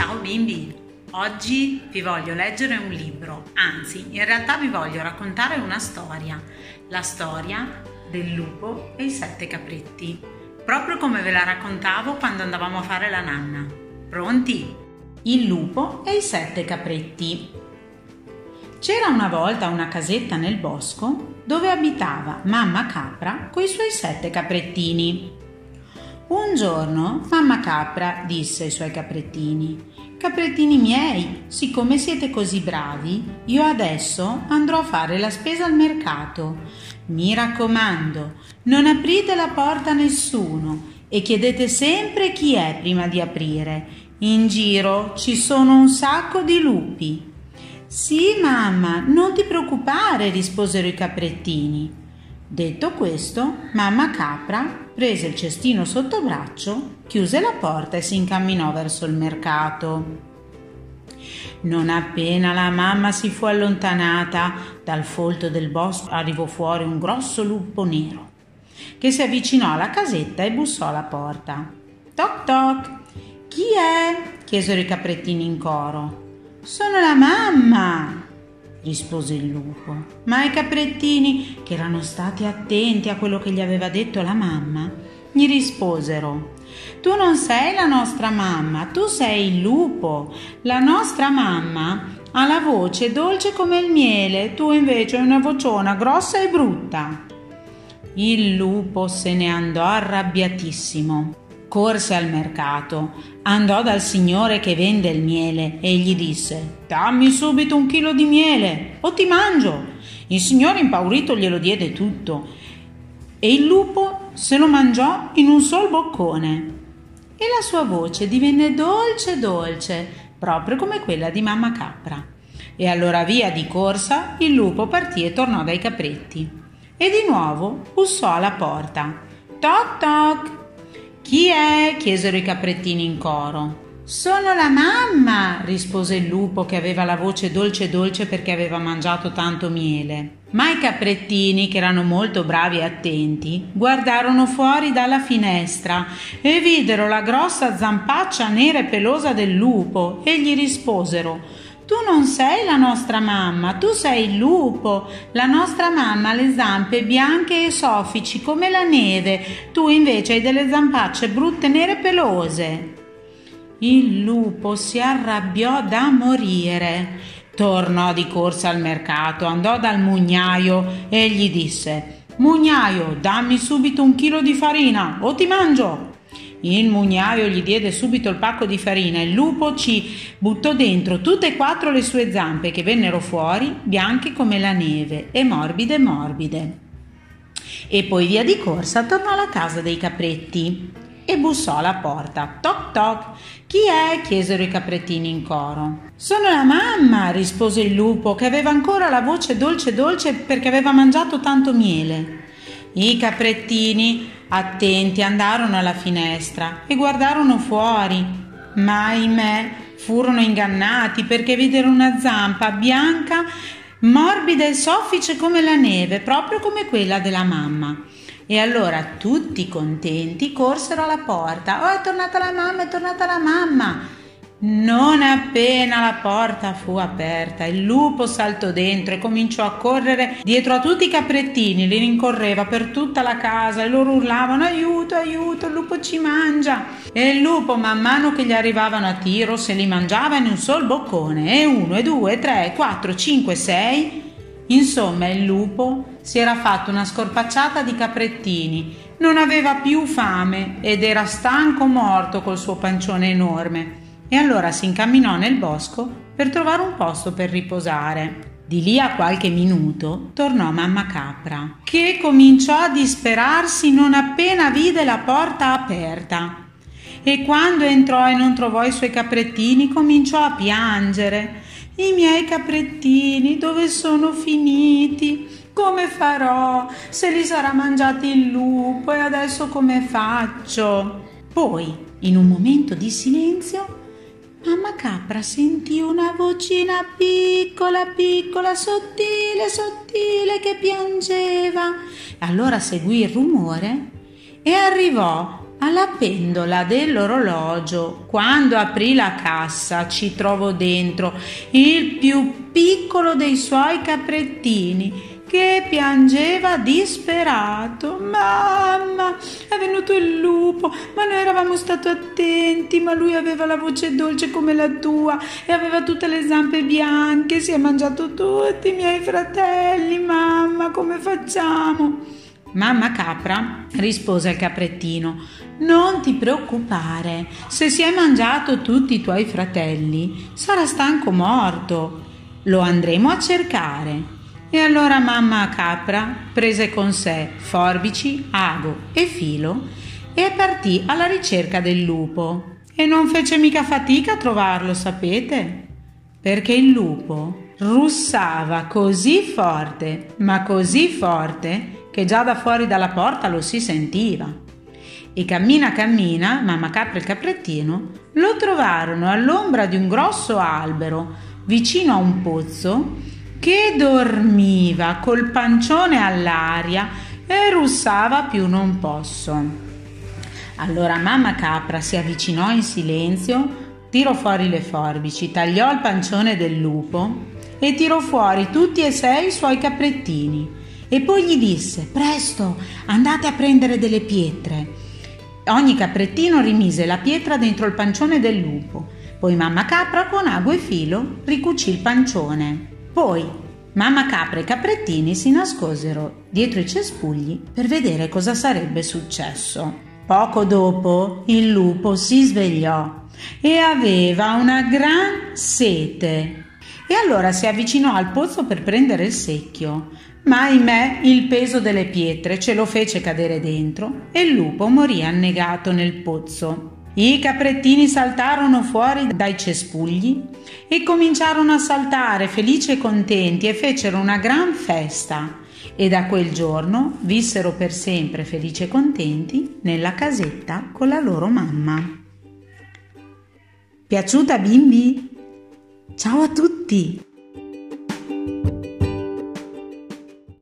Ciao bimbi! Oggi vi voglio leggere un libro, anzi in realtà vi voglio raccontare una storia, la storia del lupo e i sette capretti, proprio come ve la raccontavo quando andavamo a fare la nanna. Pronti? Il lupo e i sette capretti. C'era una volta una casetta nel bosco dove abitava mamma capra coi suoi sette caprettini. Un giorno mamma capra disse ai suoi caprettini Caprettini miei, siccome siete così bravi, io adesso andrò a fare la spesa al mercato. Mi raccomando, non aprite la porta a nessuno e chiedete sempre chi è prima di aprire. In giro ci sono un sacco di lupi. Sì, mamma, non ti preoccupare, risposero i caprettini. Detto questo, mamma capra prese il cestino sotto braccio, chiuse la porta e si incamminò verso il mercato. Non appena la mamma si fu allontanata dal folto del bosco arrivò fuori un grosso lupo nero che si avvicinò alla casetta e bussò alla porta. Toc toc. Chi è? chiesero i caprettini in coro. Sono la mamma, rispose il lupo. Ma i caprettini, che erano stati attenti a quello che gli aveva detto la mamma, gli risposero Tu non sei la nostra mamma, tu sei il lupo. La nostra mamma ha la voce dolce come il miele, tu invece hai una vociona grossa e brutta. Il lupo se ne andò arrabbiatissimo corse al mercato, andò dal signore che vende il miele e gli disse Dammi subito un chilo di miele o ti mangio. Il signore impaurito glielo diede tutto e il lupo se lo mangiò in un sol boccone. E la sua voce divenne dolce dolce, proprio come quella di mamma capra. E allora via di corsa il lupo partì e tornò dai capretti. E di nuovo bussò alla porta. Toc toc! Chi è? chiesero i caprettini in coro. Sono la mamma, rispose il lupo che aveva la voce dolce dolce perché aveva mangiato tanto miele. Ma i caprettini, che erano molto bravi e attenti, guardarono fuori dalla finestra e videro la grossa zampaccia nera e pelosa del lupo e gli risposero tu non sei la nostra mamma, tu sei il lupo. La nostra mamma ha le zampe bianche e soffici come la neve, tu invece hai delle zampacce brutte, nere e pelose. Il lupo si arrabbiò da morire. Tornò di corsa al mercato, andò dal mugnaio e gli disse Mugnaio, dammi subito un chilo di farina o ti mangio. Il mugnaio gli diede subito il pacco di farina e il lupo ci buttò dentro tutte e quattro le sue zampe che vennero fuori bianche come la neve e morbide morbide. E poi via di corsa tornò alla casa dei capretti e bussò alla porta. Toc toc. Chi è? chiesero i caprettini in coro. Sono la mamma, rispose il lupo, che aveva ancora la voce dolce dolce perché aveva mangiato tanto miele. I caprettini, attenti, andarono alla finestra e guardarono fuori, ma ahimè furono ingannati perché videro una zampa bianca, morbida e soffice come la neve, proprio come quella della mamma. E allora tutti contenti corsero alla porta. Oh, è tornata la mamma, è tornata la mamma. Non appena la porta fu aperta, il lupo saltò dentro e cominciò a correre dietro a tutti i caprettini, li rincorreva per tutta la casa e loro urlavano aiuto, aiuto, il lupo ci mangia. E il lupo man mano che gli arrivavano a tiro se li mangiava in un sol boccone, e uno, e due, e tre, e quattro, cinque, sei. Insomma, il lupo si era fatto una scorpacciata di caprettini, non aveva più fame ed era stanco morto col suo pancione enorme e allora si incamminò nel bosco per trovare un posto per riposare. Di lì a qualche minuto tornò mamma capra, che cominciò a disperarsi non appena vide la porta aperta. E quando entrò e non trovò i suoi caprettini, cominciò a piangere. I miei caprettini dove sono finiti? Come farò se li sarà mangiati il lupo e adesso come faccio? Poi, in un momento di silenzio, Mamma capra sentì una vocina piccola, piccola, sottile, sottile che piangeva. Allora seguì il rumore e arrivò alla pendola dell'orologio. Quando aprì la cassa ci trovò dentro il più piccolo dei suoi caprettini che piangeva disperato. Mamma, è venuto il lupo, ma noi eravamo stati attenti, ma lui aveva la voce dolce come la tua e aveva tutte le zampe bianche, si è mangiato tutti i miei fratelli, mamma, come facciamo? Mamma capra rispose al caprettino: Non ti preoccupare, se si è mangiato tutti i tuoi fratelli, sarà stanco morto. Lo andremo a cercare. E allora mamma capra prese con sé forbici, ago e filo e partì alla ricerca del lupo. E non fece mica fatica a trovarlo, sapete? Perché il lupo russava così forte, ma così forte, che già da fuori dalla porta lo si sentiva. E cammina cammina, mamma capra e il caprettino lo trovarono all'ombra di un grosso albero, vicino a un pozzo, che dormiva col pancione all'aria e russava più non posso. Allora mamma capra si avvicinò in silenzio, tirò fuori le forbici, tagliò il pancione del lupo e tirò fuori tutti e sei i suoi caprettini. E poi gli disse: Presto, andate a prendere delle pietre. Ogni caprettino rimise la pietra dentro il pancione del lupo. Poi mamma capra con ago e filo ricucì il pancione. Poi mamma capra e caprettini si nascosero dietro i cespugli per vedere cosa sarebbe successo. Poco dopo il lupo si svegliò e aveva una gran sete. E allora si avvicinò al pozzo per prendere il secchio. Ma ahimè il peso delle pietre ce lo fece cadere dentro e il lupo morì annegato nel pozzo. I caprettini saltarono fuori dai cespugli e cominciarono a saltare felici e contenti e fecero una gran festa e da quel giorno vissero per sempre felici e contenti nella casetta con la loro mamma. Piaciuta bimbi? Ciao a tutti!